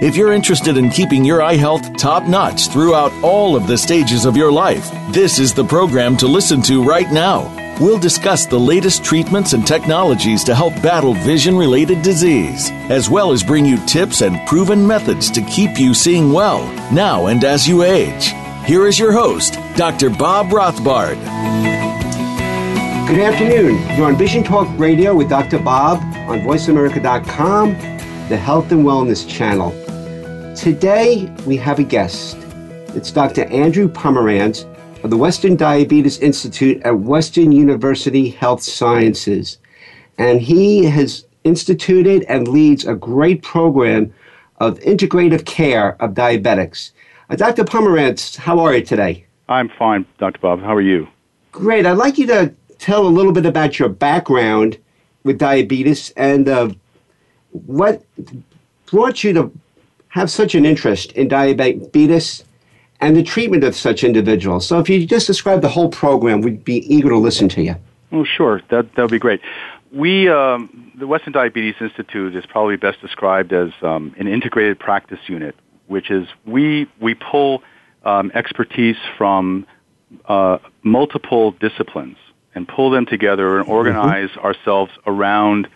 If you're interested in keeping your eye health top notch throughout all of the stages of your life, this is the program to listen to right now. We'll discuss the latest treatments and technologies to help battle vision related disease, as well as bring you tips and proven methods to keep you seeing well now and as you age. Here is your host, Dr. Bob Rothbard. Good afternoon. You're on Vision Talk Radio with Dr. Bob on VoiceAmerica.com, the Health and Wellness Channel. Today, we have a guest. It's Dr. Andrew Pomerantz of the Western Diabetes Institute at Western University Health Sciences. And he has instituted and leads a great program of integrative care of diabetics. Uh, Dr. Pomerantz, how are you today? I'm fine, Dr. Bob. How are you? Great. I'd like you to tell a little bit about your background with diabetes and uh, what brought you to have such an interest in diabetic diabetes and the treatment of such individuals. So if you just describe the whole program, we'd be eager to listen to you. Oh, sure. That that would be great. We, um, the Western Diabetes Institute, is probably best described as um, an integrated practice unit, which is we we pull um, expertise from uh, multiple disciplines and pull them together and mm-hmm. organize mm-hmm. ourselves around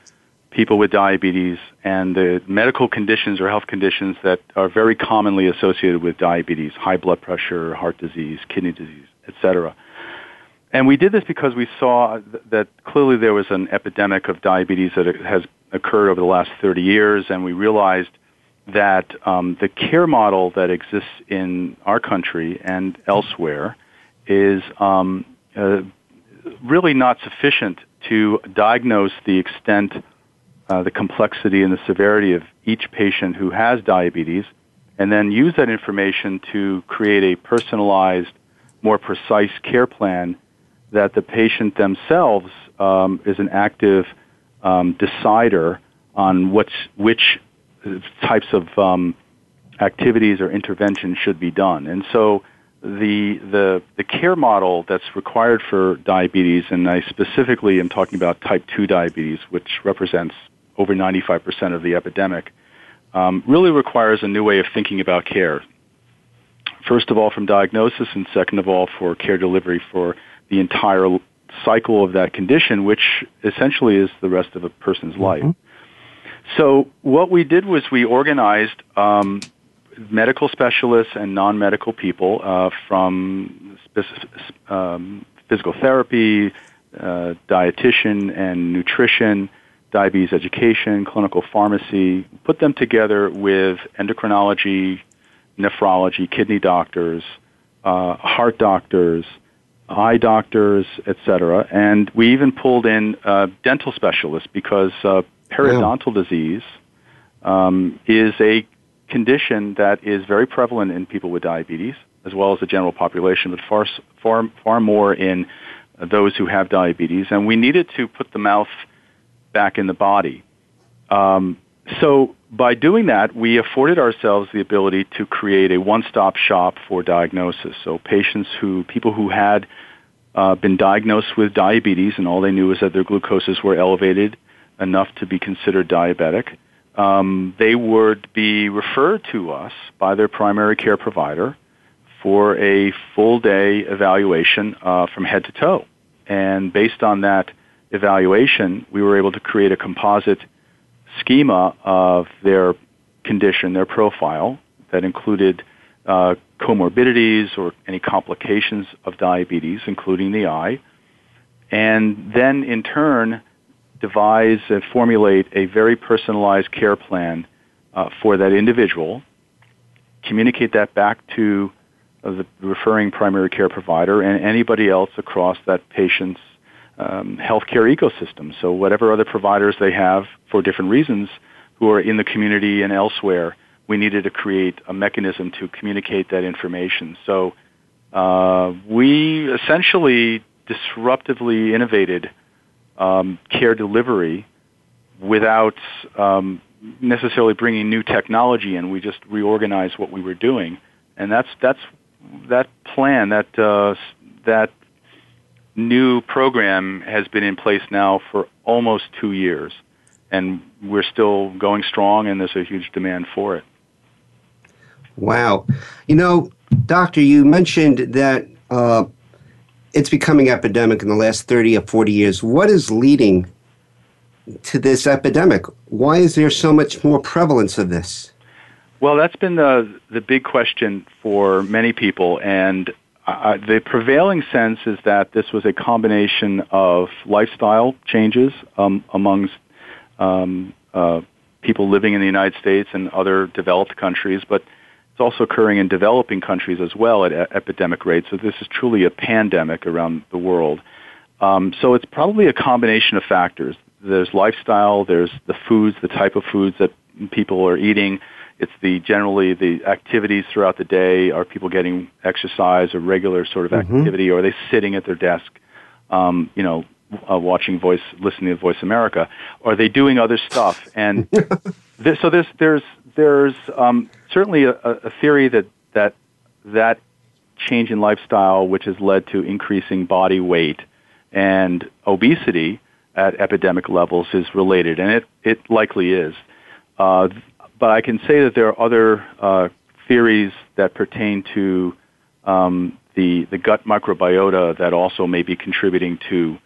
people with diabetes and the medical conditions or health conditions that are very commonly associated with diabetes, high blood pressure, heart disease, kidney disease, etc. And we did this because we saw that clearly there was an epidemic of diabetes that has occurred over the last 30 years, and we realized that um, the care model that exists in our country and elsewhere is um, uh, really not sufficient to diagnose the extent uh, the complexity and the severity of each patient who has diabetes, and then use that information to create a personalized, more precise care plan that the patient themselves um, is an active um, decider on which, which types of um, activities or interventions should be done. And so the, the, the care model that's required for diabetes, and I specifically am talking about type 2 diabetes, which represents over 95% of the epidemic, um, really requires a new way of thinking about care. First of all, from diagnosis, and second of all, for care delivery for the entire cycle of that condition, which essentially is the rest of a person's mm-hmm. life. So, what we did was we organized um, medical specialists and non medical people uh, from um, physical therapy, uh, dietitian, and nutrition diabetes education, clinical pharmacy, put them together with endocrinology, nephrology, kidney doctors, uh, heart doctors, eye doctors, etc. And we even pulled in uh, dental specialists because uh, periodontal yeah. disease um, is a condition that is very prevalent in people with diabetes, as well as the general population, but far far far more in those who have diabetes. And we needed to put the mouth back in the body. Um, so by doing that, we afforded ourselves the ability to create a one-stop shop for diagnosis. So patients who, people who had uh, been diagnosed with diabetes and all they knew was that their glucoses were elevated enough to be considered diabetic, um, they would be referred to us by their primary care provider for a full day evaluation uh, from head to toe. And based on that evaluation, we were able to create a composite schema of their condition, their profile, that included uh, comorbidities or any complications of diabetes, including the eye, and then in turn devise and formulate a very personalized care plan uh, for that individual, communicate that back to the referring primary care provider and anybody else across that patient's um, healthcare ecosystem. So whatever other providers they have for different reasons who are in the community and elsewhere, we needed to create a mechanism to communicate that information. So uh, we essentially disruptively innovated um, care delivery without um, necessarily bringing new technology in. We just reorganized what we were doing, and that's that's that plan that uh, that new program has been in place now for almost two years, and we're still going strong, and there's a huge demand for it. Wow. You know, Doctor, you mentioned that uh, it's becoming epidemic in the last 30 or 40 years. What is leading to this epidemic? Why is there so much more prevalence of this? Well, that's been the, the big question for many people, and uh, the prevailing sense is that this was a combination of lifestyle changes um, amongst um, uh, people living in the United States and other developed countries, but it's also occurring in developing countries as well at epidemic rates. So this is truly a pandemic around the world. Um, so it's probably a combination of factors. There's lifestyle, there's the foods, the type of foods that people are eating. It's the generally the activities throughout the day. Are people getting exercise or regular sort of mm-hmm. activity, or are they sitting at their desk, um, you know, uh, watching Voice, listening to Voice America? Are they doing other stuff? And th- so there's there's there's um, certainly a, a theory that that that change in lifestyle, which has led to increasing body weight and obesity at epidemic levels, is related, and it it likely is. Uh, but I can say that there are other uh, theories that pertain to um, the the gut microbiota that also may be contributing to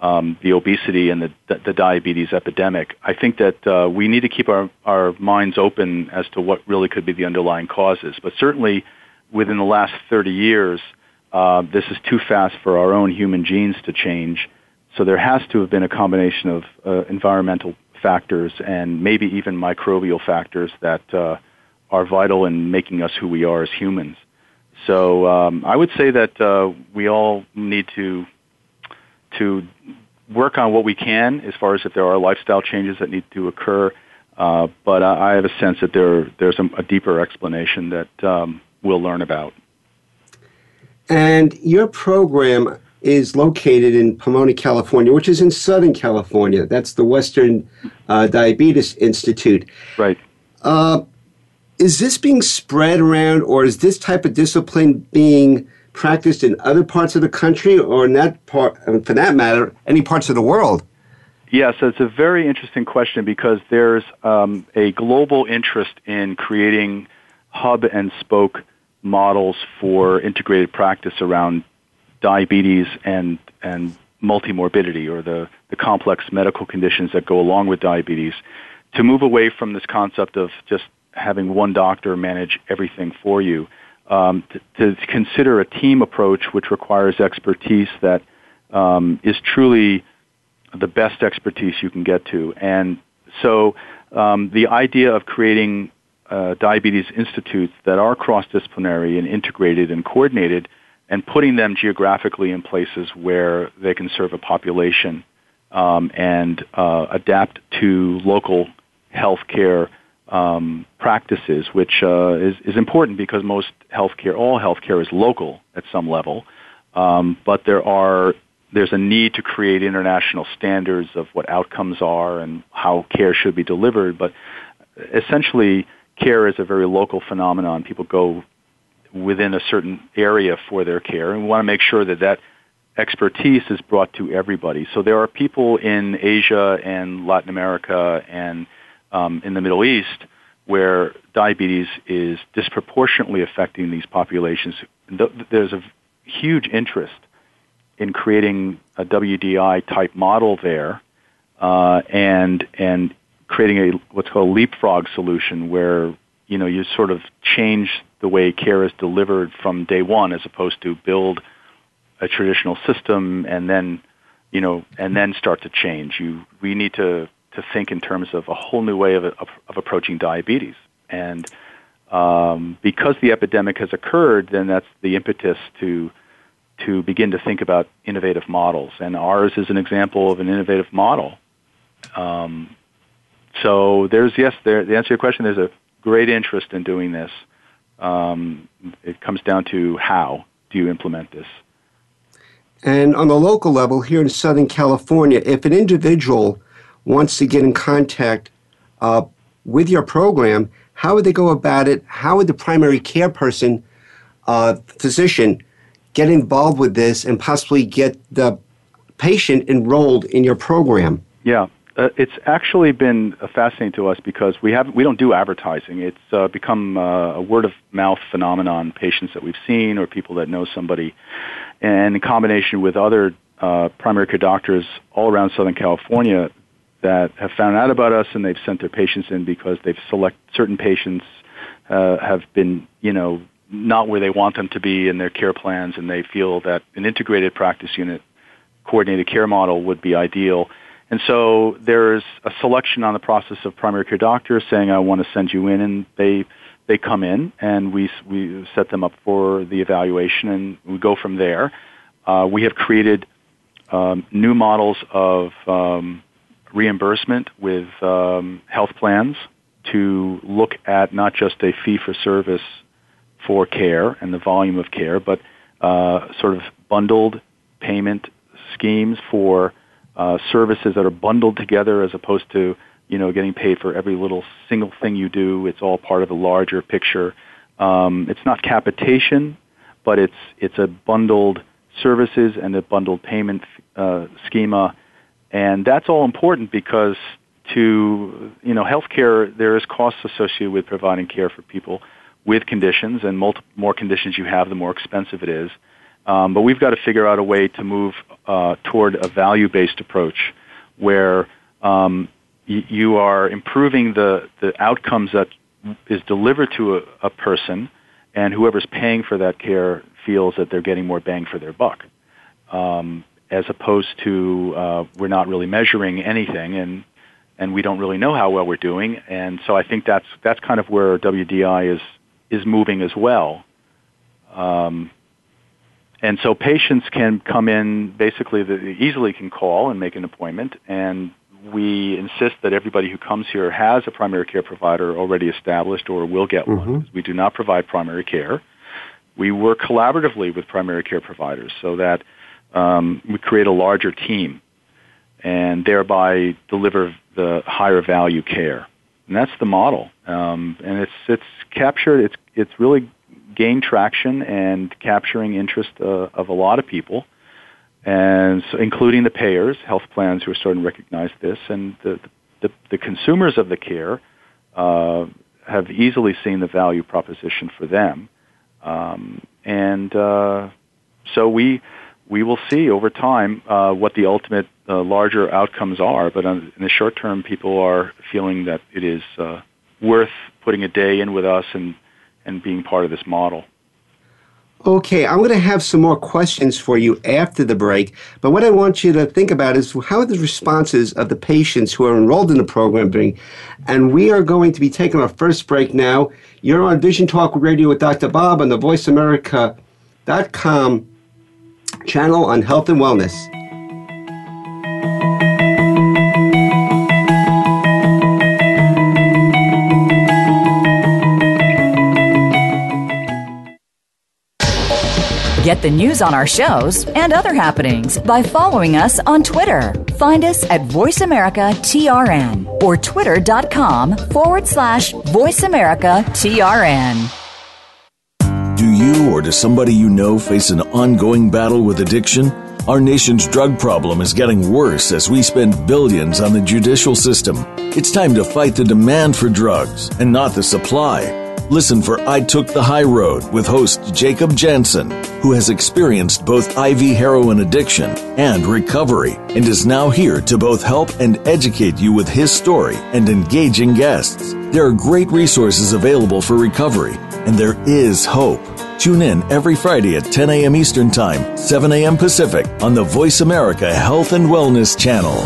um, the obesity and the, the, diabetes epidemic. I think that uh, we need to keep our, our minds open as to what really could be the underlying causes. But certainly, within the last 30 years, uh, this is too fast for our own human genes to change. So there has to have been a combination of uh, environmental factors and maybe even microbial factors that uh, are vital in making us who we are as humans. So um, I would say that uh, we all need to to work on what we can as far as if there are lifestyle changes that need to occur. Uh, but I have a sense that there there's a, a deeper explanation that um, we'll learn about. And your program is located in Pomona, California, which is in Southern California. That's the Western uh, Diabetes Institute. Right. Uh, is this being spread around, or is this type of discipline being practiced in other parts of the country or in that part, for that matter, any parts of the world? Yes, it's a very interesting question because there's um, a global interest in creating hub and spoke models for integrated practice around diabetes and and multimorbidity or the, the complex medical conditions that go along with diabetes to move away from this concept of just having one doctor manage everything for you um, to, to, consider a team approach which requires expertise that um, is truly the best expertise you can get to. And so um, the idea of creating uh, diabetes institutes that are cross-disciplinary and integrated and coordinated and putting them geographically in places where they can serve a population um, and uh, adapt to local healthcare um, practices, which uh, is, is important because most healthcare, all healthcare is local at some level, um, but there are there's a need to create international standards of what outcomes are and how care should be delivered. But essentially, care is a very local phenomenon. People go within a certain area for their care, and we want to make sure that that expertise is brought to everybody. So there are people in Asia and Latin America and um, in the Middle East where diabetes is disproportionately affecting these populations. There's a huge interest in creating a WDI type model there, uh, and and creating a what's called a leapfrog solution where you know you sort of change the way care is delivered from day one as opposed to build a traditional system and then you know and then start to change. You we need to to think in terms of a whole new way of, of, of approaching diabetes. And um, because the epidemic has occurred, then that's the impetus to to begin to think about innovative models. And ours is an example of an innovative model. Um, so there's yes, there. The answer to your question, there's a great interest in doing this. Um, it comes down to how do you implement this. And on the local level here in Southern California, if an individual wants to get in contact uh, with your program, how would they go about it? How would the primary care person, uh, physician, get involved with this and possibly get the patient enrolled in your program? Yeah, uh, it's actually been uh, fascinating to us because we have we don't do advertising. It's uh, become uh, a word of mouth phenomenon. Patients that we've seen or people that know somebody, and in combination with other uh, primary care doctors all around Southern California that have found out about us and they've sent their patients in because they've select certain patients have been you know not where they want them to be in their care plans, and they feel that an integrated practice unit coordinated care model would be ideal and so there's a selection on the process of primary care doctors saying, I want to send you in, and they they come in and we we set them up for the evaluation, and we go from there. Uh, we have created um, new models of um, reimbursement with um, health plans to look at not just a fee for service for care and the volume of care, but uh, sort of bundled payment schemes for uh, services that are bundled together as opposed to you know getting paid for every little single thing you do. It's all part of a larger picture. Um, it's not capitation, but it's it's a bundled services and a bundled payment uh, schema, and that's all important because to you know healthcare there is costs associated with providing care for people with conditions, and multi- more conditions you have, the more expensive it is. Um, but we've got to figure out a way to move uh, toward a value-based approach where um, y- you are improving the, the outcomes that is delivered to a, a person, and whoever's paying for that care feels that they're getting more bang for their buck. Um, as opposed to uh, we're not really measuring anything, and and we don't really know how well we're doing. And so I think that's that's kind of where WDI is is moving as well. Um, and so patients can come in basically they easily can call and make an appointment and we insist that everybody who comes here has a primary care provider already established or will get mm-hmm. one. We do not provide primary care. We work collaboratively with primary care providers so that um, we create a larger team and thereby deliver the higher value care. And that's the model. Um, and it's it's captured. It's it's really gained traction and capturing interest uh, of a lot of people, and so including the payers, health plans who are starting to recognize this, and the the, the consumers of the care uh, have easily seen the value proposition for them, um, and uh, so we we will see over time uh, what the ultimate uh, larger outcomes are. But in the short term, people are feeling that it is uh, worth putting a day in with us and and being part of this model. Okay, I'm going to have some more questions for you after the break. But what I want you to think about is how are the responses of the patients who are enrolled in the program being? And we are going to be taking our first break now. You're on Vision Talk Radio with Dr. Bob on the VoiceAmerica.com channel on health and wellness. Get the news on our shows and other happenings by following us on Twitter. Find us at VoiceAmericaTRN or twitter.com forward slash VoiceAmericaTRN. Do you or does somebody you know face an ongoing battle with addiction? Our nation's drug problem is getting worse as we spend billions on the judicial system. It's time to fight the demand for drugs and not the supply. Listen for I Took the High Road with host Jacob Jansen, who has experienced both IV heroin addiction and recovery and is now here to both help and educate you with his story and engaging guests. There are great resources available for recovery, and there is hope. Tune in every Friday at 10 a.m. Eastern Time, 7 a.m. Pacific on the Voice America Health and Wellness Channel.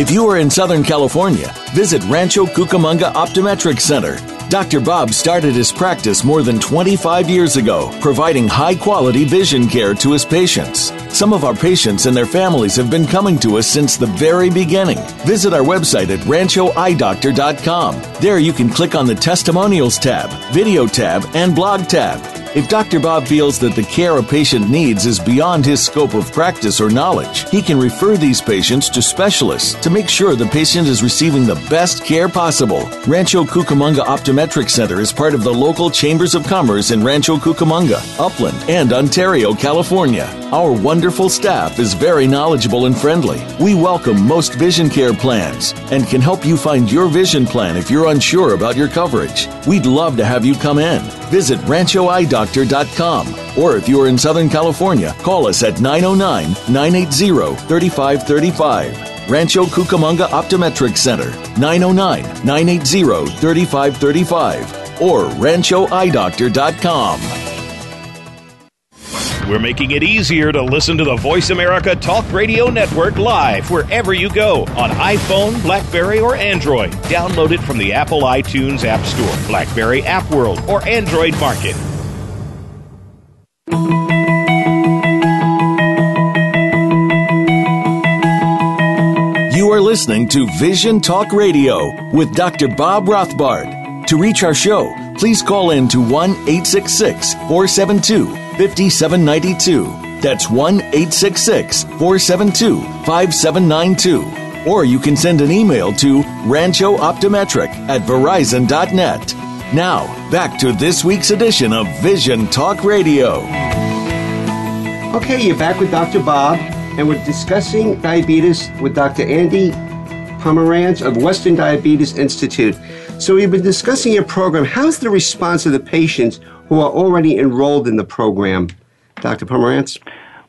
If you are in Southern California, visit Rancho Cucamonga Optometric Center. Dr. Bob started his practice more than 25 years ago, providing high quality vision care to his patients. Some of our patients and their families have been coming to us since the very beginning. Visit our website at ranchoeyedoctor.com. There you can click on the Testimonials tab, Video tab, and Blog tab. If Dr. Bob feels that the care a patient needs is beyond his scope of practice or knowledge, he can refer these patients to specialists to make sure the patient is receiving the best care possible. Rancho Cucamonga Optometric Center is part of the local Chambers of Commerce in Rancho Cucamonga, Upland, and Ontario, California. Our wonderful staff is very knowledgeable and friendly. We welcome most vision care plans and can help you find your vision plan if you're unsure about your coverage. We'd love to have you come in. Visit ranchoeyedoctor.com or if you're in Southern California, call us at 909 980 3535. Rancho Cucamonga Optometric Center, 909 980 3535 or ranchoeyedoctor.com. We're making it easier to listen to the Voice America Talk Radio Network live wherever you go on iPhone, Blackberry, or Android. Download it from the Apple iTunes App Store, Blackberry App World, or Android Market. You are listening to Vision Talk Radio with Dr. Bob Rothbard. To reach our show, please call in to 1 866 472 5792. That's 1 866 472 5792. Or you can send an email to ranchooptometric at verizon.net. Now, back to this week's edition of Vision Talk Radio. Okay, you're back with Dr. Bob, and we're discussing diabetes with Dr. Andy Pomerantz of Western Diabetes Institute. So we've been discussing your program. How's the response of the patients who are already enrolled in the program, Dr. Pomerantz?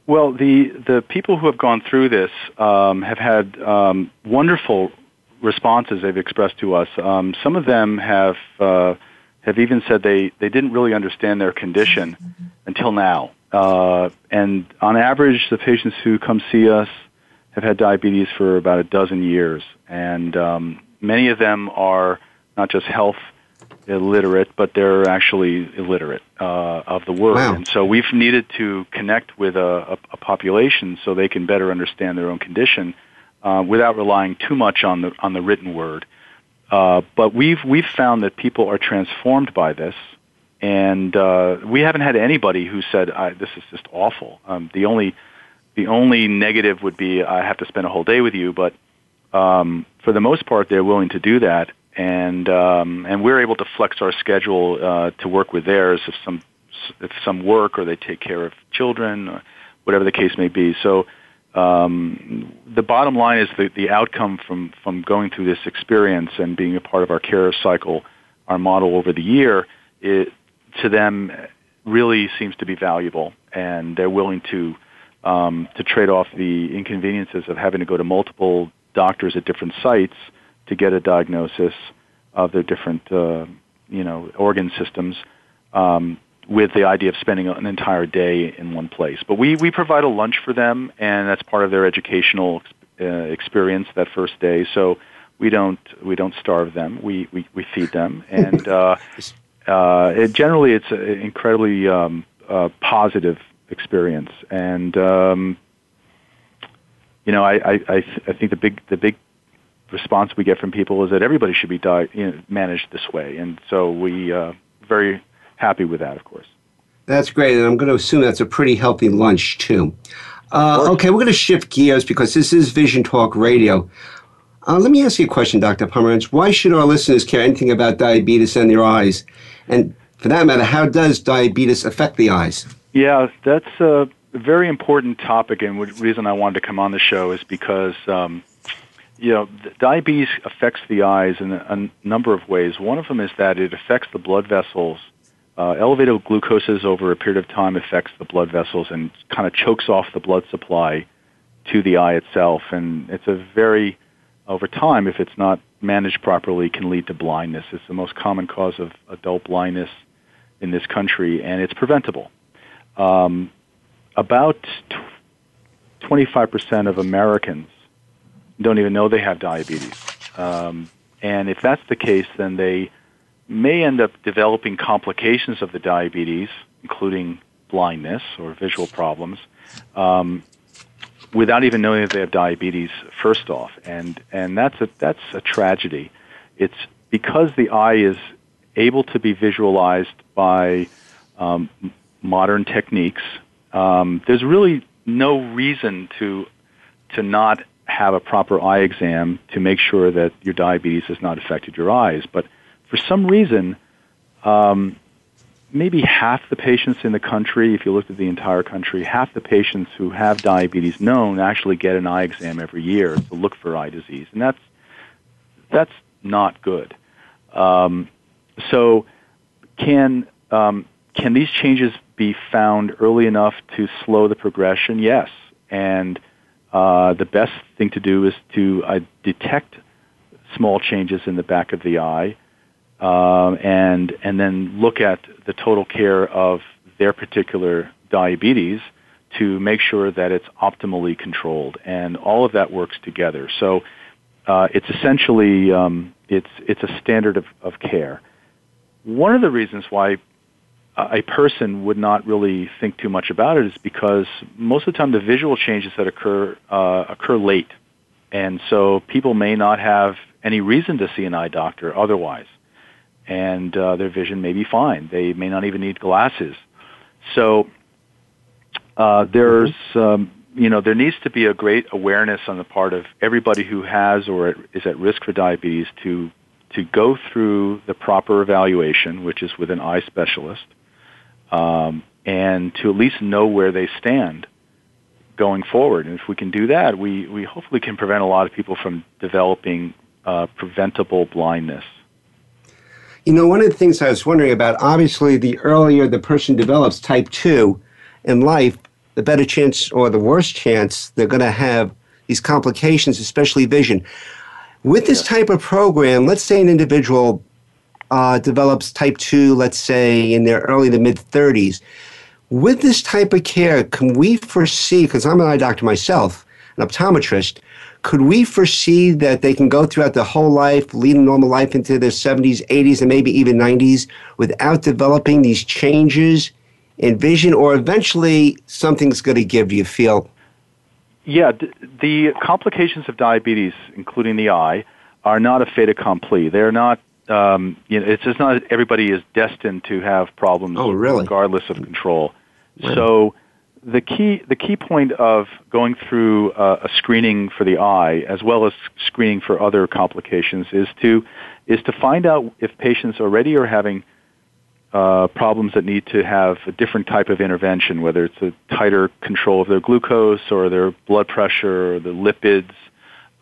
Well, the the people who have gone through this um, have had um, wonderful responses they've expressed to us. Um, some of them have uh, have even said they, they didn't really understand their condition until now. Uh, and on average, the patients who come see us have had diabetes for about a dozen years, and um, many of them are not just health illiterate, but they're actually illiterate uh, of the word. Wow. And so we've needed to connect with a, a, a population so they can better understand their own condition uh, without relying too much on the on the written word. Uh, but we've we've found that people are transformed by this, and uh, we haven't had anybody who said this is just awful. Um, the only the only negative would be I have to spend a whole day with you, but um, for the most part, they're willing to do that, and um, and we're able to flex our schedule uh, to work with theirs if some if some work or they take care of children, or whatever the case may be. So um, the bottom line is the, the outcome from, from going through this experience and being a part of our care cycle, our model over the year, it, to them really seems to be valuable, and they're willing to um, to trade off the inconveniences of having to go to multiple doctors at different sites to get a diagnosis of their different uh, you know organ systems. Um, with the idea of spending an entire day in one place. But we, we provide a lunch for them, and that's part of their educational uh, experience that first day. So we don't we don't starve them. We we, we feed them, and uh, uh, it, generally it's an incredibly um, uh, positive experience. And um, you know, I I, I, th- I think the big the big response we get from people is that everybody should be di- you know, managed this way, and so we uh, very happy with that, of course. That's great, and I'm going to assume that's a pretty healthy lunch too. Uh, okay, we're going to shift gears because this is Vision Talk Radio. Uh, let me ask you a question, Dr. Pomerantz. Why should our listeners care anything about diabetes and their eyes? And for that matter, how does diabetes affect the eyes? Yeah, that's a very important topic, and the reason I wanted to come on the show is because um, you know diabetes affects the eyes in a, a number of ways. One of them is that it affects the blood vessels uh, elevated glucoses over a period of time affects the blood vessels and kind of chokes off the blood supply to the eye itself. And it's a very, over time, if it's not managed properly, can lead to blindness. It's the most common cause of adult blindness in this country, and it's preventable. Um, about 25% of Americans don't even know they have diabetes. Um, and if that's the case, then they may end up developing complications of the diabetes, including blindness or visual problems, um, without even knowing that they have diabetes. First off, and and that's a that's a tragedy. It's because the eye is able to be visualized by um, modern techniques. Um, there's really no reason to to not have a proper eye exam to make sure that your diabetes has not affected your eyes. But for some reason, um, maybe half the patients in the country, if you looked at the entire country, half the patients who have diabetes known actually get an eye exam every year to look for eye disease, and that's that's not good. Um, so, can um, can these changes be found early enough to slow the progression? Yes, and uh, the best thing to do is to uh, detect small changes in the back of the eye, uh, and and then look at the total care of their particular diabetes to make sure that it's optimally controlled, and all of that works together. So uh, it's essentially um, it's it's a standard of, of care. One of the reasons why a person would not really think too much about it is because most of the time the visual changes that occur uh, occur late, and so people may not have any reason to see an eye doctor otherwise, and uh, their vision may be fine. They may not even need glasses. So uh, there's mm-hmm. um, you know there needs to be a great awareness on the part of everybody who has or is at risk for diabetes to to go through the proper evaluation, which is with an eye specialist um, and to at least know where they stand going forward. And if we can do that, we, we hopefully can prevent a lot of people from developing uh, preventable blindness. You know, one of the things I was wondering about, obviously, the earlier the person develops type 2 in life, the better chance or the worse chance they're going to have these complications, especially vision. With this type of program, let's say an individual uh, develops type 2, let's say in their early to mid 30s. With this type of care, can we foresee, because I'm an eye doctor myself, an optometrist, could we foresee that they can go throughout the whole life, lead a normal life into their 70s, 80s, and maybe even 90s without developing these changes in vision, or eventually something's going to give you feel? Yeah, the complications of diabetes, including the eye, are not a fait accompli. They're not um, you know, it's just not everybody is destined to have problems oh, really? regardless of control. So the key the key point of going through uh, a screening for the eye as well as screening for other complications is to is to find out if patients already are having uh, problems that need to have a different type of intervention, whether it's a tighter control of their glucose or their blood pressure or the lipids,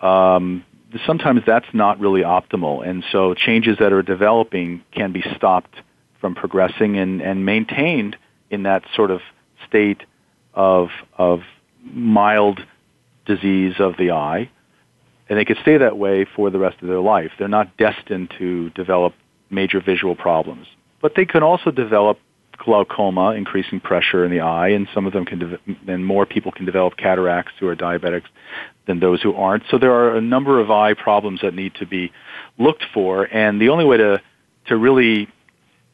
um, sometimes that's not really optimal. And so changes that are developing can be stopped from progressing and, and maintained in that sort of state of, of mild disease of the eye. And they could stay that way for the rest of their life. They're not destined to develop major visual problems. But they can also develop glaucoma, increasing pressure in the eye, and some of them can, de- and more people can develop cataracts who are diabetics than those who aren't. So there are a number of eye problems that need to be looked for, and the only way to to really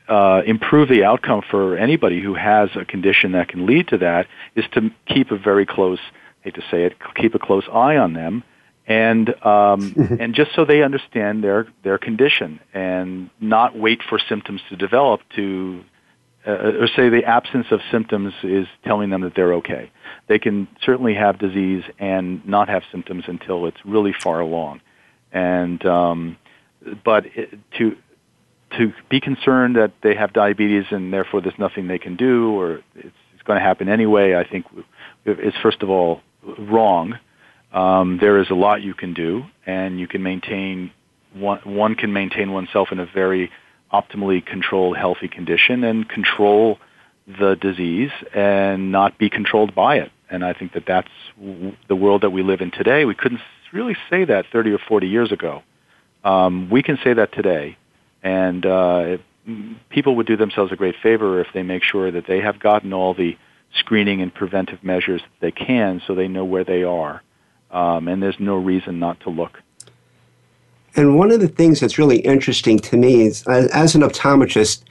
uh, improve the outcome for anybody who has a condition that can lead to that is to keep a very close, I hate to say it, keep a close eye on them, and um, and just so they understand their their condition, and not wait for symptoms to develop to uh, or say the absence of symptoms is telling them that they're okay. They can certainly have disease and not have symptoms until it's really far along. And um, but it, to to be concerned that they have diabetes and therefore there's nothing they can do or it's, it's going to happen anyway, I think is first of all wrong. Um, there is a lot you can do, and you can maintain one. One can maintain oneself in a very optimally controlled healthy condition and control the disease and not be controlled by it. And I think that that's the world that we live in today. We couldn't really say that 30 or 40 years ago. Um, we can say that today. And uh, people would do themselves a great favor if they make sure that they have gotten all the screening and preventive measures that they can so they know where they are. Um, and there's no reason not to look. And one of the things that's really interesting to me is, as an optometrist,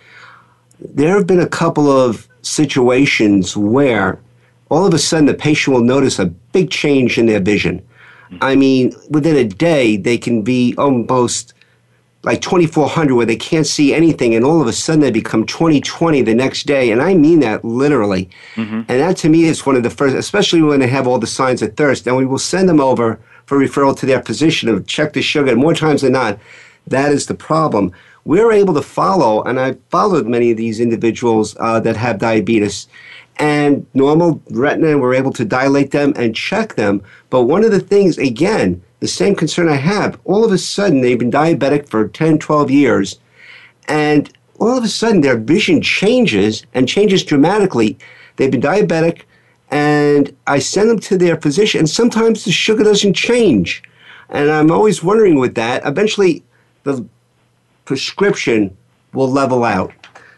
there have been a couple of situations where all of a sudden the patient will notice a big change in their vision. I mean, within a day, they can be almost like 2400 where they can't see anything and all of a sudden they become 2020 the next day and i mean that literally mm-hmm. and that to me is one of the first especially when they have all the signs of thirst and we will send them over for referral to their physician to check the sugar more times than not that is the problem we're able to follow and i've followed many of these individuals uh, that have diabetes and normal retina and we're able to dilate them and check them but one of the things again the same concern I have. All of a sudden, they've been diabetic for 10, 12 years, and all of a sudden their vision changes and changes dramatically. They've been diabetic, and I send them to their physician, and sometimes the sugar doesn't change. And I'm always wondering with that, eventually the prescription will level out.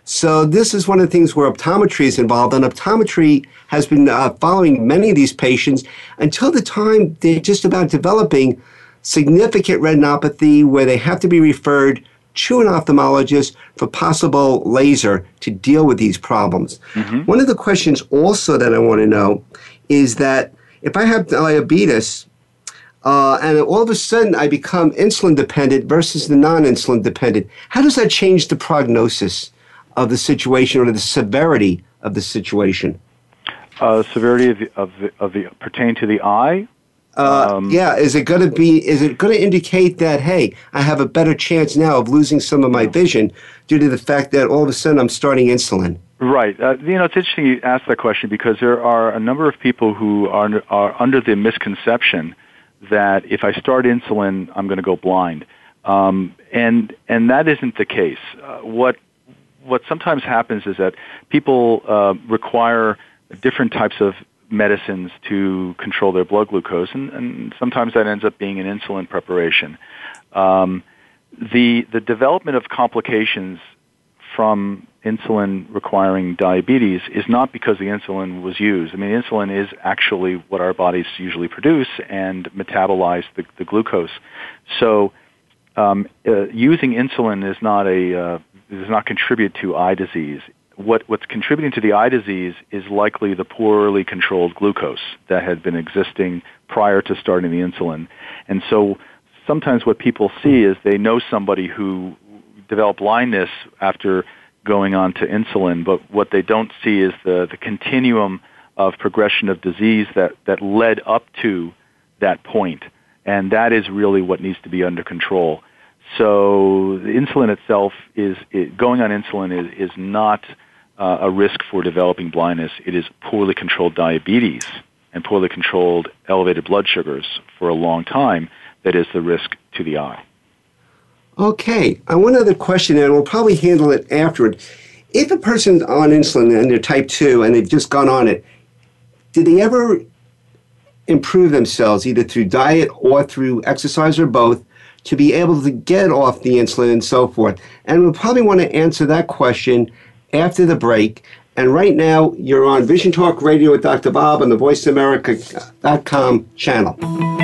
So this is one of the things where optometry is involved, and optometry has been uh, following many of these patients until the time they're just about developing significant retinopathy, where they have to be referred to an ophthalmologist for possible laser to deal with these problems. Mm-hmm. One of the questions also that I want to know is that if I have diabetes, uh, and all of a sudden I become insulin dependent versus the non insulin dependent. How does that change the prognosis of the situation or the severity of the situation? Uh, severity of the, of the, of the pertain to the eye. Uh, um, yeah, is it going to be? Is it going to indicate that hey, I have a better chance now of losing some of my vision due to the fact that all of a sudden I'm starting insulin? Right. Uh, you know, it's interesting you ask that question because there are a number of people who are are under the misconception that if I start insulin, I'm going to go blind, um, and and that isn't the case. Uh, what what sometimes happens is that people uh, require different types of medicines to control their blood glucose, and, and sometimes that ends up being an insulin preparation. Um, the the development of complications from insulin requiring diabetes is not because the insulin was used. I mean, insulin is actually what our bodies usually produce and metabolize the, the glucose. So, um, uh, using insulin is not a uh, does not contribute to eye disease. What, what's contributing to the eye disease is likely the poorly controlled glucose that had been existing prior to starting the insulin. And so sometimes what people see is they know somebody who developed blindness after going on to insulin, but what they don't see is the, the continuum of progression of disease that, that led up to that point. And that is really what needs to be under control. So the insulin itself is it, going on insulin is, is not uh, a risk for developing blindness. It is poorly controlled diabetes and poorly controlled elevated blood sugars for a long time that is the risk to the eye. Okay, uh, one other question, and we'll probably handle it afterward. If a person's on insulin and they're type 2 and they've just gone on it, did they ever improve themselves either through diet or through exercise or both to be able to get off the insulin and so forth? And we'll probably want to answer that question after the break. And right now, you're on Vision Talk Radio with Dr. Bob on the VoiceAmerica.com channel.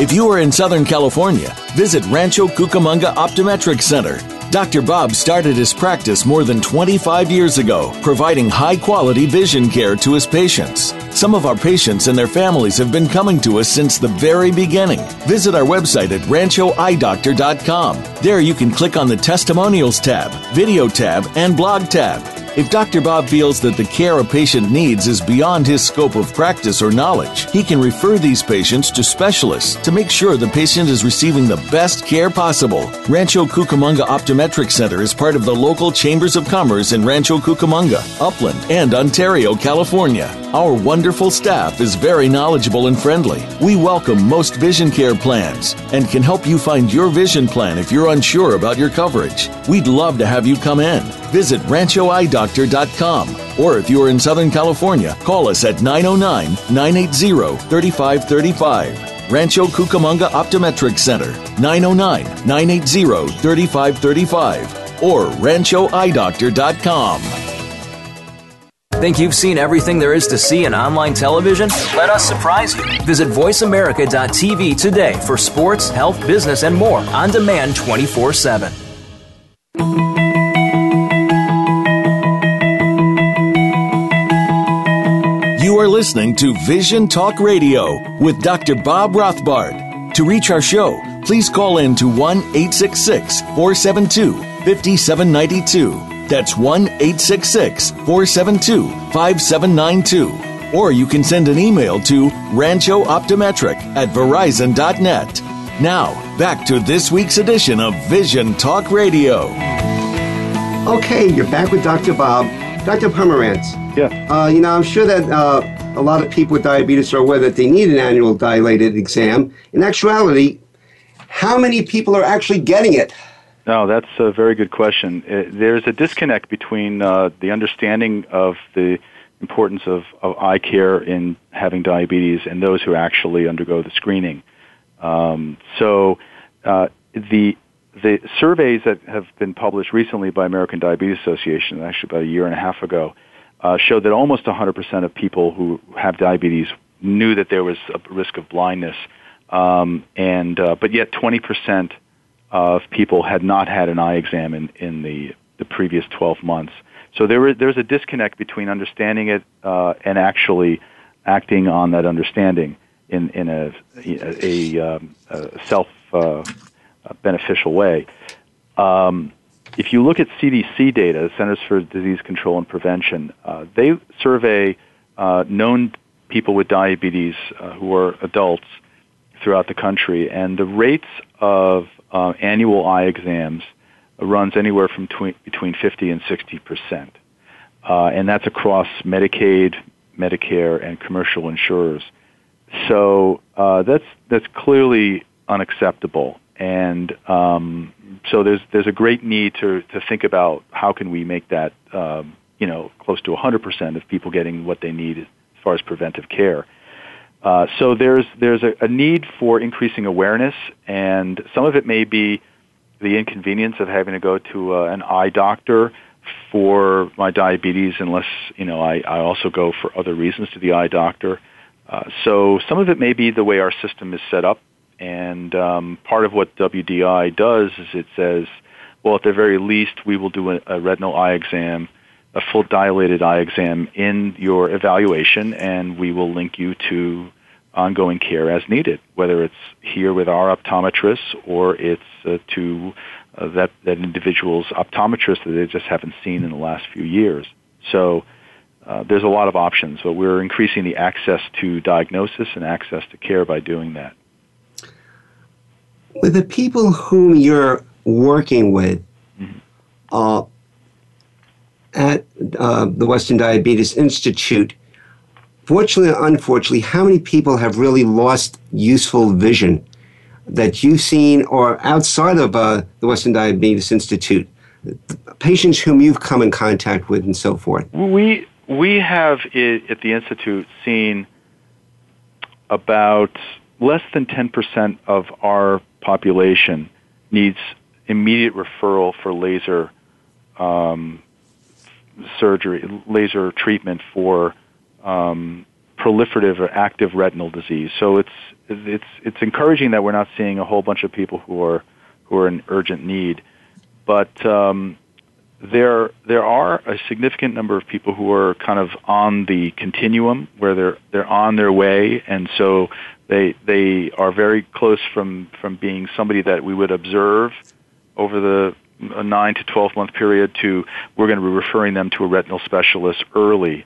If you are in Southern California, visit Rancho Cucamonga Optometric Center. Dr. Bob started his practice more than 25 years ago, providing high quality vision care to his patients. Some of our patients and their families have been coming to us since the very beginning. Visit our website at ranchoeyedoctor.com. There you can click on the Testimonials tab, Video tab, and Blog tab. If Dr. Bob feels that the care a patient needs is beyond his scope of practice or knowledge, he can refer these patients to specialists to make sure the patient is receiving the best care possible. Rancho Cucamonga Optometric Center is part of the local Chambers of Commerce in Rancho Cucamonga, Upland, and Ontario, California. Our wonderful staff is very knowledgeable and friendly. We welcome most vision care plans and can help you find your vision plan if you're unsure about your coverage. We'd love to have you come in. Visit ranchoeyedoctor.com or if you're in Southern California, call us at 909 980 3535. Rancho Cucamonga Optometric Center, 909 980 3535 or ranchoeyedoctor.com. Think you've seen everything there is to see in online television? Let us surprise you. Visit VoiceAmerica.tv today for sports, health, business, and more on demand 24 7. You are listening to Vision Talk Radio with Dr. Bob Rothbard. To reach our show, please call in to 1 866 472 5792 that's 1 866 472 5792. Or you can send an email to ranchooptometric at verizon.net. Now, back to this week's edition of Vision Talk Radio. Okay, you're back with Dr. Bob. Dr. Pomerantz. Yeah. Uh, you know, I'm sure that uh, a lot of people with diabetes are aware that they need an annual dilated exam. In actuality, how many people are actually getting it? No, that's a very good question. Uh, there's a disconnect between uh, the understanding of the importance of, of, eye care in having diabetes and those who actually undergo the screening. Um, so uh, the the surveys that have been published recently by American Diabetes Association, actually about a year and a half ago, uh, showed that almost 100% of people who have diabetes knew that there was a risk of blindness, um, and uh, but yet 20% of people had not had an eye exam in, in the, the previous 12 months. So there was, there's a disconnect between understanding it uh, and actually acting on that understanding in, in a, a, a, um, a self uh, beneficial way. Um, if you look at CDC data, Centers for Disease Control and Prevention, uh, they survey uh, known people with diabetes uh, who are adults throughout the country, and the rates of uh, annual eye exams runs anywhere from tw- between 50 and 60 percent, uh, and that's across Medicaid, Medicare, and commercial insurers. So uh, that's that's clearly unacceptable, and um, so there's there's a great need to to think about how can we make that um, you know close to 100 percent of people getting what they need as far as preventive care. Uh, so there's there's a, a, need for increasing awareness, and some of it may be the inconvenience of having to go to uh, an eye doctor for my diabetes, unless you know I, I also go for other reasons to the eye doctor. Uh, so some of it may be the way our system is set up, and um, part of what WDI does is it says, well, at the very least, we will do a, a retinal eye exam a full dilated eye exam in your evaluation, and we will link you to ongoing care as needed, whether it's here with our optometrists or it's uh, to uh, that, that individual's optometrist that they just haven't seen in the last few years. So uh, there's a lot of options, but we're increasing the access to diagnosis and access to care by doing that. With the people whom you're working with, mm-hmm. At uh, the Western Diabetes Institute, fortunately or unfortunately, how many people have really lost useful vision that you've seen or outside of uh, the Western Diabetes Institute? Patients whom you've come in contact with and so forth. We, we have at the Institute seen about less than 10% of our population needs immediate referral for laser um, surgery, laser treatment for um, proliferative or active retinal disease. So it's it's it's encouraging that we're not seeing a whole bunch of people who are who are in urgent need, but um, there there are a significant number of people who are kind of on the continuum where they're they're on their way, and so they they are very close from from being somebody that we would observe over the a nine to 12 month period to we're going to be referring them to a retinal specialist early.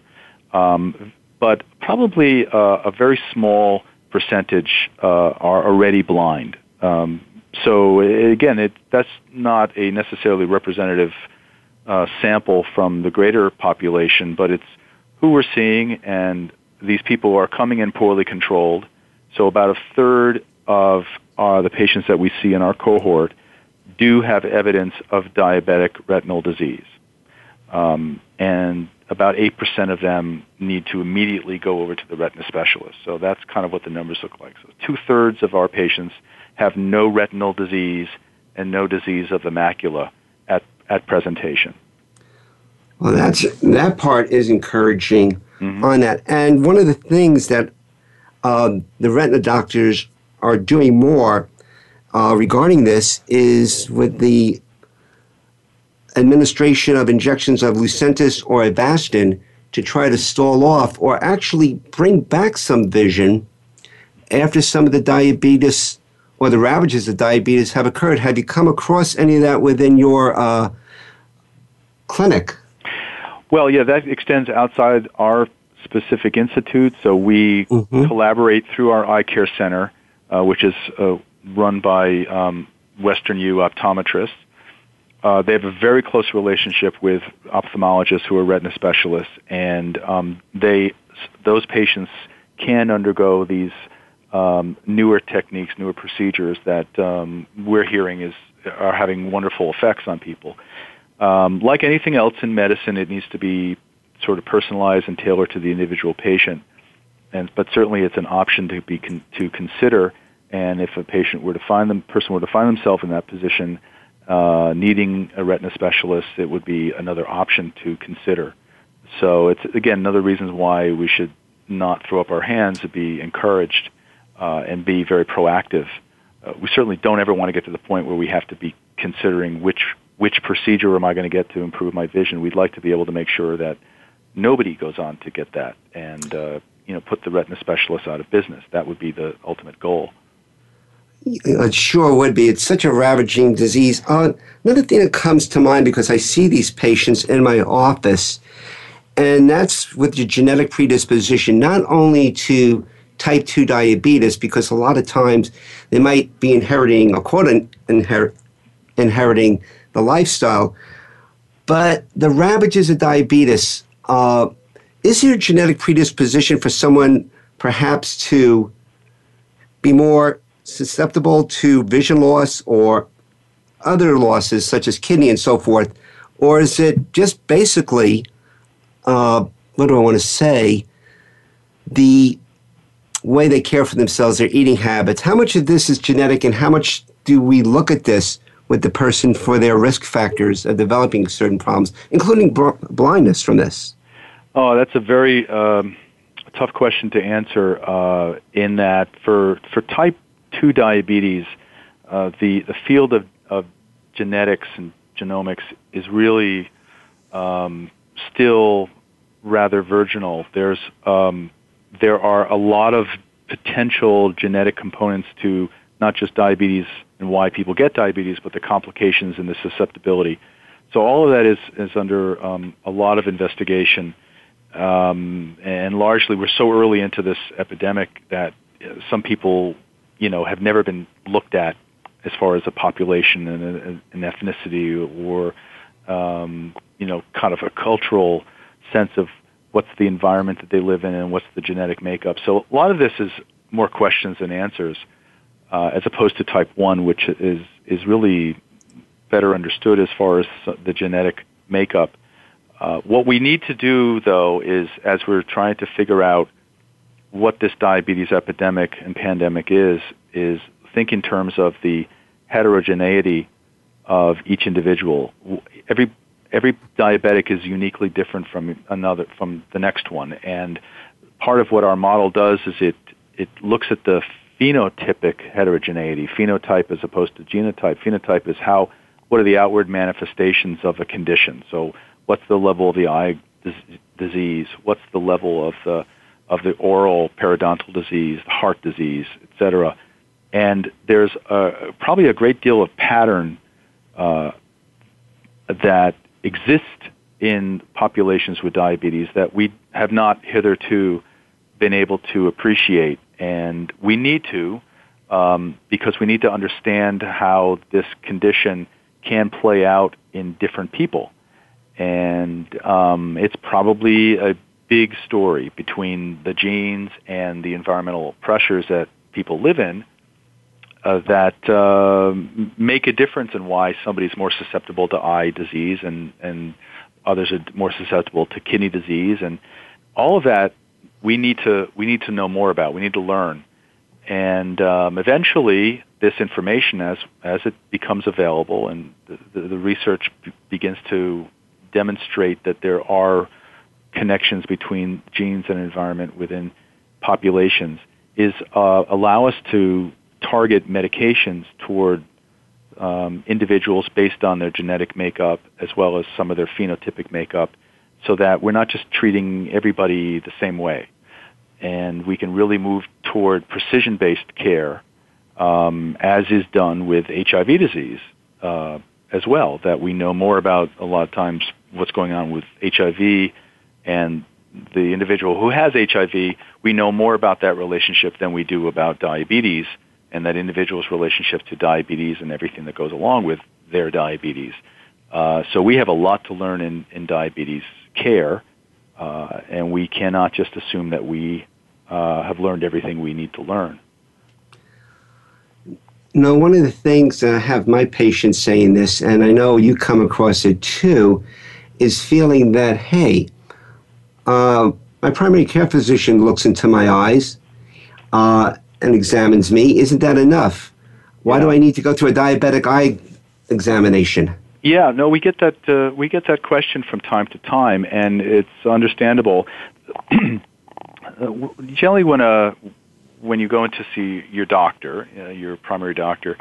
Um, but probably uh, a very small percentage uh, are already blind. Um, so again, it, that's not a necessarily representative uh, sample from the greater population, but it's who we're seeing, and these people are coming in poorly controlled. So about a third of uh, the patients that we see in our cohort do have evidence of diabetic retinal disease. Um, and about 8% of them need to immediately go over to the retina specialist. So that's kind of what the numbers look like. So two thirds of our patients have no retinal disease and no disease of the macula at, at presentation. Well, that's that part is encouraging mm-hmm. on that. And one of the things that uh, the retina doctors are doing more uh, regarding this is with the administration of injections of Lucentis or Avastin to try to stall off or actually bring back some vision after some of the diabetes or the ravages of diabetes have occurred. Have you come across any of that within your uh, clinic? Well, yeah, that extends outside our specific institute. So we mm-hmm. collaborate through our eye care center, uh, which is uh, run by um, Western U optometrists. Uh, they have a very close relationship with ophthalmologists who are retina specialists, and um, they those patients can undergo these um, newer techniques, newer procedures that um, we're hearing is are having wonderful effects on people. Um, like anything else in medicine, it needs to be sort of personalized and tailored to the individual patient. And but certainly, it's an option to be con- to consider. And if a patient were to find them, person were to find themselves in that position, uh, needing a retina specialist, it would be another option to consider. So it's again another reason why we should not throw up our hands and be encouraged uh, and be very proactive. Uh, we certainly don't ever want to get to the point where we have to be considering which which procedure am I going to get to improve my vision. We'd like to be able to make sure that nobody goes on to get that and uh, you know put the retina specialist out of business. That would be the ultimate goal. It sure would be. It's such a ravaging disease. Uh, another thing that comes to mind because I see these patients in my office, and that's with the genetic predisposition, not only to type 2 diabetes, because a lot of times they might be inheriting, or quote, inher- inheriting the lifestyle, but the ravages of diabetes uh, is there a genetic predisposition for someone perhaps to be more susceptible to vision loss or other losses such as kidney and so forth? Or is it just basically, uh, what do I want to say, the way they care for themselves, their eating habits? How much of this is genetic and how much do we look at this with the person for their risk factors of developing certain problems, including br- blindness from this? Oh, that's a very um, tough question to answer. Uh, in that, for for type two diabetes, uh, the the field of, of genetics and genomics is really um, still rather virginal. There's um, there are a lot of potential genetic components to not just diabetes and why people get diabetes, but the complications and the susceptibility. So all of that is is under um, a lot of investigation. Um, and largely, we're so early into this epidemic that uh, some people, you know, have never been looked at as far as a population and an ethnicity or, um, you know, kind of a cultural sense of what's the environment that they live in and what's the genetic makeup. So a lot of this is more questions than answers, uh, as opposed to type one, which is is really better understood as far as the genetic makeup. Uh, what we need to do, though, is as we're trying to figure out what this diabetes epidemic and pandemic is, is think in terms of the heterogeneity of each individual. Every every diabetic is uniquely different from another from the next one, and part of what our model does is it it looks at the phenotypic heterogeneity, phenotype as opposed to genotype. Phenotype is how what are the outward manifestations of a condition. So what's the level of the eye disease, what's the level of the of the oral periodontal disease, heart disease, etc. And there's a, probably a great deal of pattern uh, that exists in populations with diabetes that we have not hitherto been able to appreciate, and we need to um, because we need to understand how this condition can play out in different people and um, it's probably a big story between the genes and the environmental pressures that people live in uh, that uh, make a difference in why somebody's more susceptible to eye disease and, and others are more susceptible to kidney disease and all of that we need to we need to know more about. We need to learn, and um, eventually this information, as as it becomes available and the, the, the research b- begins to demonstrate that there are connections between genes and environment within populations, is uh, allow us to target medications toward um, individuals based on their genetic makeup as well as some of their phenotypic makeup so that we're not just treating everybody the same way. And we can really move toward precision-based care, um, as is done with HIV disease uh, as well, that we know more about a lot of times what's going on with HIV and the individual who has HIV, we know more about that relationship than we do about diabetes and that individual's relationship to diabetes and everything that goes along with their diabetes. Uh, so we have a lot to learn in, in diabetes care, uh, and we cannot just assume that we uh, have learned everything we need to learn. No, one of the things I have my patients saying this, and I know you come across it too, is feeling that, hey, uh, my primary care physician looks into my eyes uh, and examines me. Isn't that enough? Why do I need to go through a diabetic eye examination? Yeah, no, we get that uh, we get that question from time to time, and it's understandable. Generally, when a when you go in to see your doctor, uh, your primary doctor,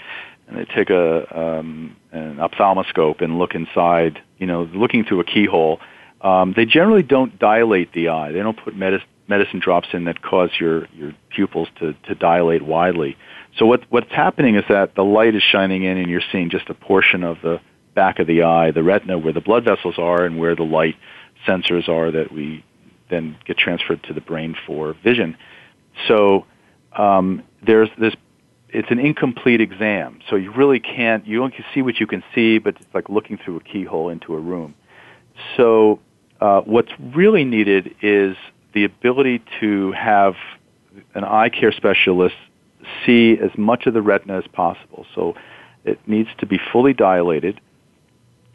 and they take a um, an ophthalmoscope and look inside, you know, looking through a keyhole, um, they generally don't dilate the eye. They don't put medicine medicine drops in that cause your your pupils to to dilate widely. So what what's happening is that the light is shining in, and you're seeing just a portion of the back of the eye, the retina, where the blood vessels are, and where the light sensors are that we then get transferred to the brain for vision. So um, there's this. It's an incomplete exam, so you really can't. You only see what you can see, but it's like looking through a keyhole into a room. So uh, what's really needed is the ability to have an eye care specialist see as much of the retina as possible. So it needs to be fully dilated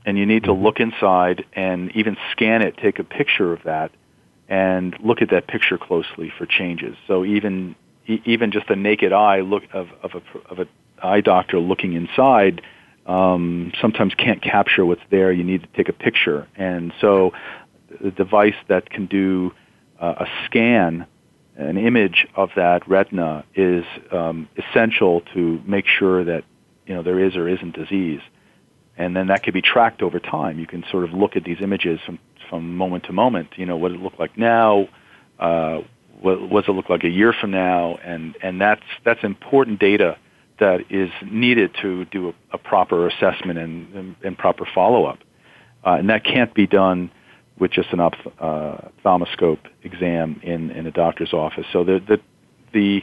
and you need to mm-hmm. look inside and even scan it, take a picture of that, and look at that picture closely for changes. So even even just a naked eye look of of a of a eye doctor looking inside um, sometimes can't capture what's there. You need to take a picture, and so the device that can do uh, a scan, an image of that retina, is um, essential to make sure that you know there is or isn't disease and then that could be tracked over time. You can sort of look at these images from from moment to moment. You know, what it look like now, uh, what, what does it look like a year from now, and and that's that's important data that is needed to do a, a proper assessment and, and, and proper follow up, uh, and that can't be done with just an opth- uh, ophthalmoscope exam in in a doctor's office. So the the the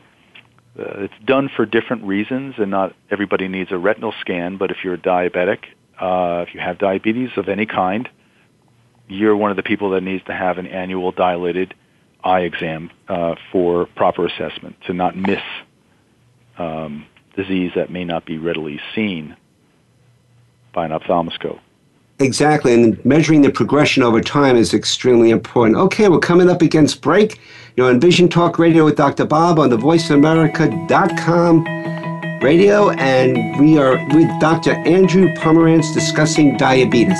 uh, it's done for different reasons, and not everybody needs a retinal scan. But if you're a diabetic uh, if you have diabetes of any kind, you're one of the people that needs to have an annual dilated eye exam uh, for proper assessment to not miss um, disease that may not be readily seen by an ophthalmoscope. Exactly, and measuring the progression over time is extremely important. Okay, we're coming up against break. You're on Vision Talk Radio with Dr. Bob on the VoiceAmerica.com Radio, and we are with Dr. Andrew Pomerantz discussing diabetes.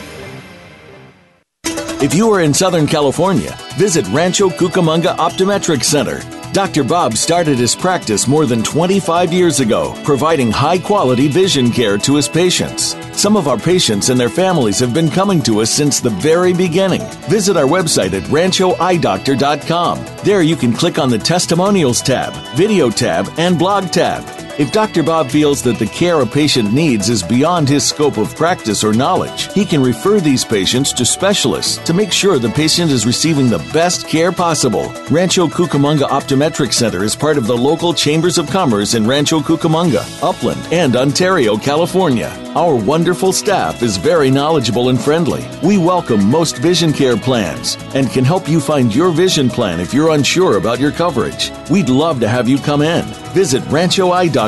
If you are in Southern California, visit Rancho Cucamonga Optometric Center. Dr. Bob started his practice more than 25 years ago, providing high quality vision care to his patients. Some of our patients and their families have been coming to us since the very beginning. Visit our website at ranchoeyedoctor.com. There you can click on the Testimonials tab, Video tab, and Blog tab. If Dr. Bob feels that the care a patient needs is beyond his scope of practice or knowledge, he can refer these patients to specialists to make sure the patient is receiving the best care possible. Rancho Cucamonga Optometric Center is part of the local chambers of commerce in Rancho Cucamonga, Upland, and Ontario, California. Our wonderful staff is very knowledgeable and friendly. We welcome most vision care plans and can help you find your vision plan if you're unsure about your coverage. We'd love to have you come in. Visit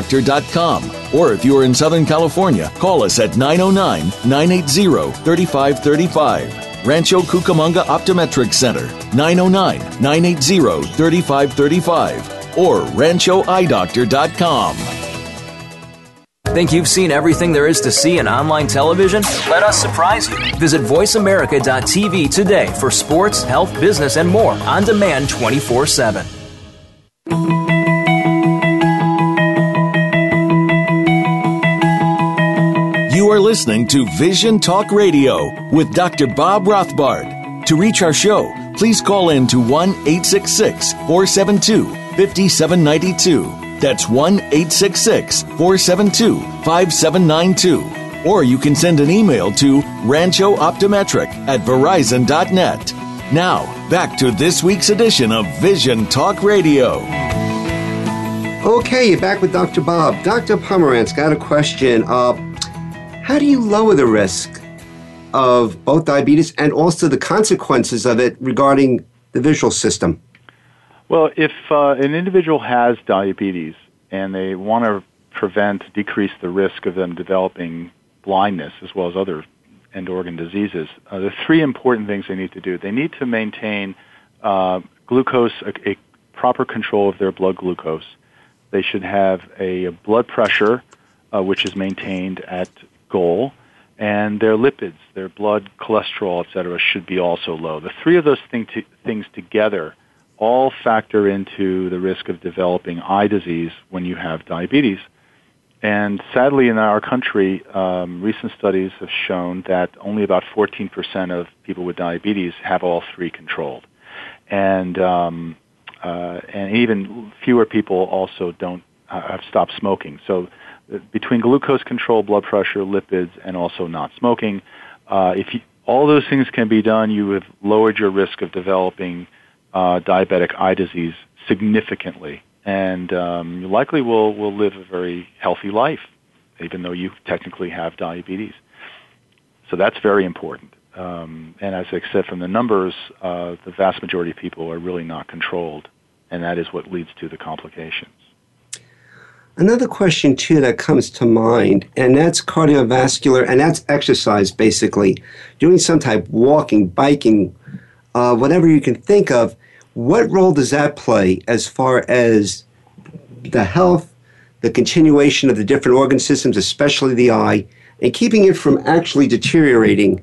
ranchoeyedoctor.com or if you're in Southern California, call us at 909 980 3535. Rancho Cucamonga Optometric Center, 909 980 3535 or ranchoeyedoctor.com. Think you've seen everything there is to see in online television? Let us surprise you. Visit VoiceAmerica.tv today for sports, health, business, and more on demand 24 7. Listening to Vision Talk Radio with Dr. Bob Rothbard. To reach our show, please call in to 1 866 472 5792. That's 1 866 472 5792. Or you can send an email to ranchooptometric at verizon.net. Now, back to this week's edition of Vision Talk Radio. Okay, back with Dr. Bob. Dr. Pomerantz got a question. Uh, how do you lower the risk of both diabetes and also the consequences of it regarding the visual system? Well, if uh, an individual has diabetes and they want to prevent, decrease the risk of them developing blindness as well as other end organ diseases, uh, the three important things they need to do. They need to maintain uh, glucose, a, a, proper control of their blood glucose. They should have a blood pressure uh, which is maintained at goal, and their lipids, their blood cholesterol, et cetera, should be also low. The three of those thing to, things together all factor into the risk of developing eye disease when you have diabetes. And sadly, in our country, um, recent studies have shown that only about 14% of people with diabetes have all three controlled. And, um, uh, and even fewer people also don't uh, have stopped smoking. So between glucose control, blood pressure, lipids, and also not smoking. Uh, if you, all those things can be done, you have lowered your risk of developing uh, diabetic eye disease significantly, and um, you likely will will live a very healthy life, even though you technically have diabetes. So that's very important. Um, and as I said, from the numbers, uh, the vast majority of people are really not controlled, and that is what leads to the complications. Another question, too, that comes to mind, and that's cardiovascular, and that's exercise, basically. Doing some type walking, biking, uh, whatever you can think of. What role does that play as far as the health, the continuation of the different organ systems, especially the eye, and keeping it from actually deteriorating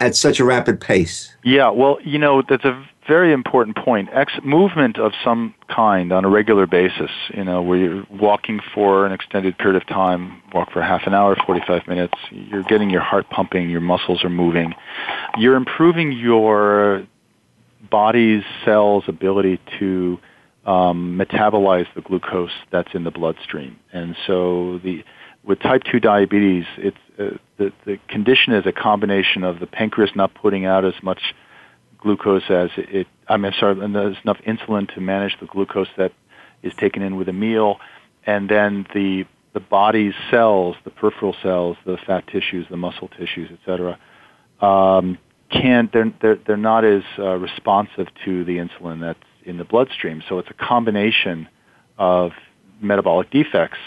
at such a rapid pace? Yeah, well, you know, that's a very important point. Ex- movement of some kind on a regular basis, you know, where you're walking for an extended period of time, walk for half an hour, 45 minutes, you're getting your heart pumping, your muscles are moving. You're improving your body's cells' ability to um, metabolize the glucose that's in the bloodstream. And so the with type 2 diabetes, it's, uh, the, the condition is a combination of the pancreas not putting out as much glucose as it, I mean, sorry, there's enough insulin to manage the glucose that is taken in with a meal, and then the the body's cells, the peripheral cells, the fat tissues, the muscle tissues, etc., um, can't they're, they're they're not as uh, responsive to the insulin that's in the bloodstream. So it's a combination of metabolic defects.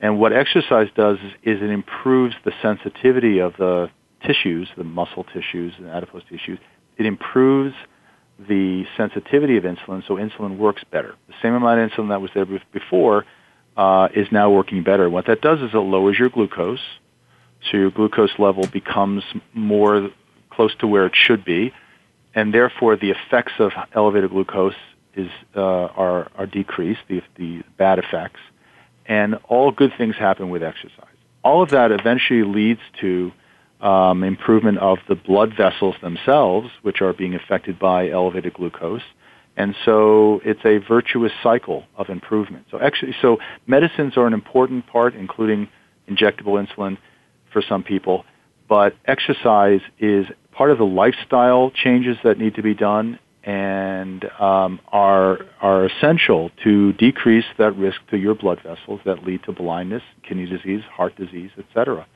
And what exercise does is, is it improves the sensitivity of the tissues, the muscle tissues and adipose tissues, it improves the sensitivity of insulin, so insulin works better. The same amount of insulin that was there before uh, is now working better. What that does is it lowers your glucose, so your glucose level becomes more close to where it should be, and therefore the effects of elevated glucose is uh, are are decreased, the the bad effects, and all good things happen with exercise. All of that eventually leads to um, improvement of the blood vessels themselves, which are being affected by elevated glucose. And so it's a virtuous cycle of improvement. So actually, so medicines are an important part, including injectable insulin for some people, but exercise is part of the lifestyle changes that need to be done and um, are are essential to decrease that risk to your blood vessels that lead to blindness, kidney disease, heart disease, etc.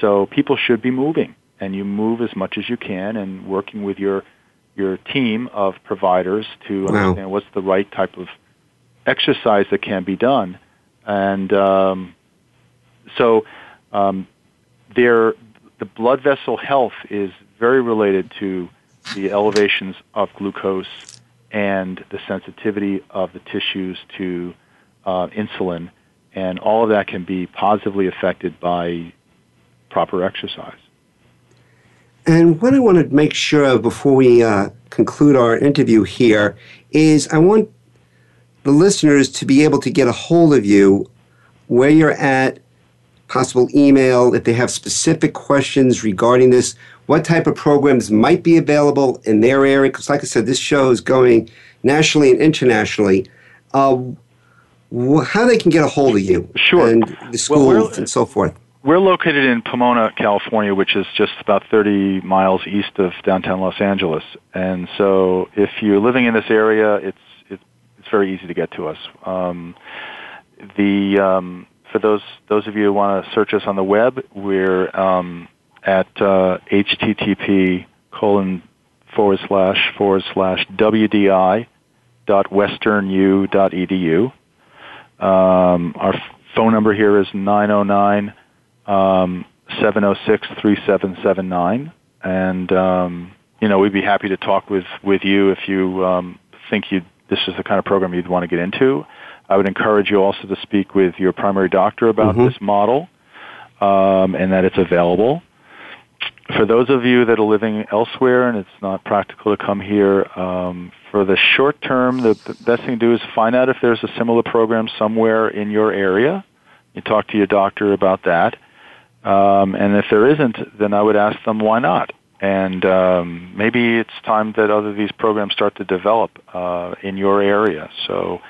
So people should be moving, and you move as much as you can, and working with your your team of providers to wow. understand what's the right type of exercise that can be done, and um, so um, there the blood vessel health is very related to the elevations of glucose and the sensitivity of the tissues to uh, insulin, and all of that can be positively affected by proper exercise. And what I want to make sure of before we uh, conclude our interview here is I want the listeners to be able to get a hold of you where you're at, possible email, if they have specific questions regarding this, what type of programs might be available in their area. Because, like I said, this show is going nationally and internationally. Uh, how they can get a hold of you, sure, and the schools well, and so forth. We're located in Pomona, California, which is just about 30 miles east of downtown Los Angeles. And so, if you're living in this area, it's it's, it's very easy to get to us. Um, the um, for those those of you who want to search us on the web, we're um, at uh, http colon forward slash forward slash wdi dot westernu dot edu. Um, our phone number here is 909 um, 706 3779. And, um, you know, we'd be happy to talk with, with you if you um, think you this is the kind of program you'd want to get into. I would encourage you also to speak with your primary doctor about mm-hmm. this model um, and that it's available. For those of you that are living elsewhere and it's not practical to come here, um, for the short term, the, the best thing to do is find out if there's a similar program somewhere in your area. You talk to your doctor about that. Um, and if there isn't, then I would ask them why not. And um, maybe it's time that other of these programs start to develop uh, in your area. So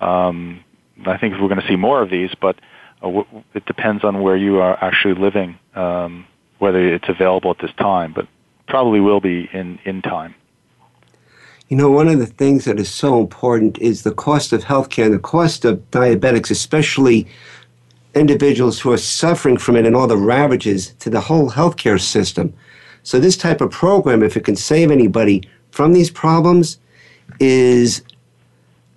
um, I think we're going to see more of these, but uh, w- it depends on where you are actually living, um, whether it's available at this time, but probably will be in, in time. You know, one of the things that is so important is the cost of healthcare the cost of diabetics, especially individuals who are suffering from it and all the ravages to the whole healthcare system. So, this type of program, if it can save anybody from these problems, is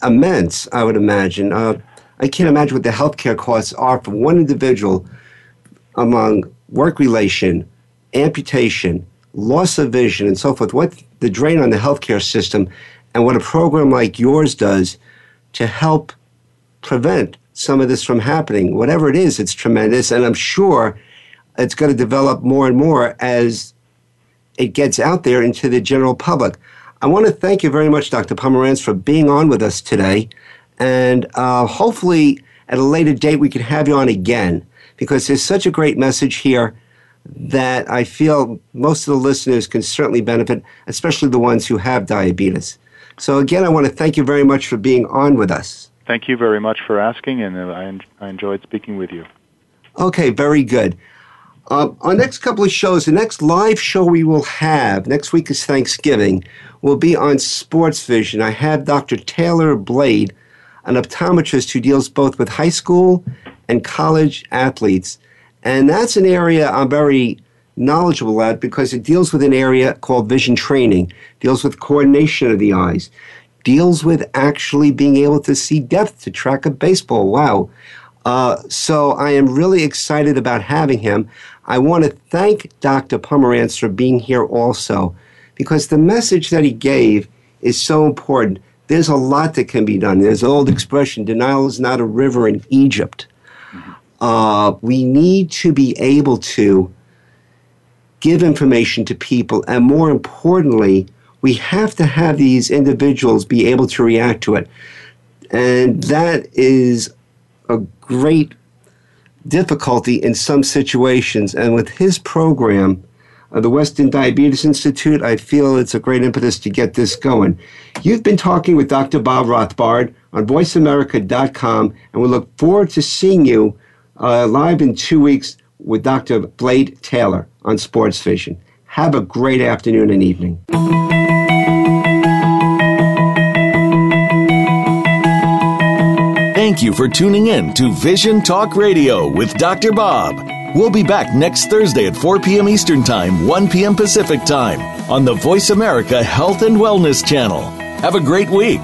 immense, I would imagine. Uh, I can't imagine what the healthcare costs are for one individual among work relation, amputation, loss of vision, and so forth. What the drain on the healthcare system, and what a program like yours does to help prevent some of this from happening. Whatever it is, it's tremendous. And I'm sure it's going to develop more and more as it gets out there into the general public. I want to thank you very much, Dr. Pomerantz, for being on with us today. And uh, hopefully, at a later date, we can have you on again because there's such a great message here that I feel most of the listeners can certainly benefit, especially the ones who have diabetes. So, again, I want to thank you very much for being on with us. Thank you very much for asking, and uh, I, I enjoyed speaking with you. Okay, very good. Uh, our next couple of shows, the next live show we will have next week is Thanksgiving, will be on Sports Vision. I have Dr. Taylor Blade, an optometrist who deals both with high school and college athletes. And that's an area I'm very knowledgeable at because it deals with an area called vision training, deals with coordination of the eyes, deals with actually being able to see depth to track a baseball. Wow. Uh, so I am really excited about having him. I want to thank Dr. Pomerantz for being here also because the message that he gave is so important. There's a lot that can be done. There's an old expression denial is not a river in Egypt. Uh, we need to be able to give information to people, and more importantly, we have to have these individuals be able to react to it. And that is a great difficulty in some situations. And with his program, uh, the Western Diabetes Institute, I feel it's a great impetus to get this going. You've been talking with Dr. Bob Rothbard on voiceamerica.com, and we look forward to seeing you uh, live in two weeks with Dr. Blade Taylor on Sports Vision. Have a great afternoon and evening. You for tuning in to Vision Talk Radio with Dr. Bob. We'll be back next Thursday at 4 p.m. Eastern Time, 1 p.m. Pacific Time on the Voice America Health and Wellness Channel. Have a great week.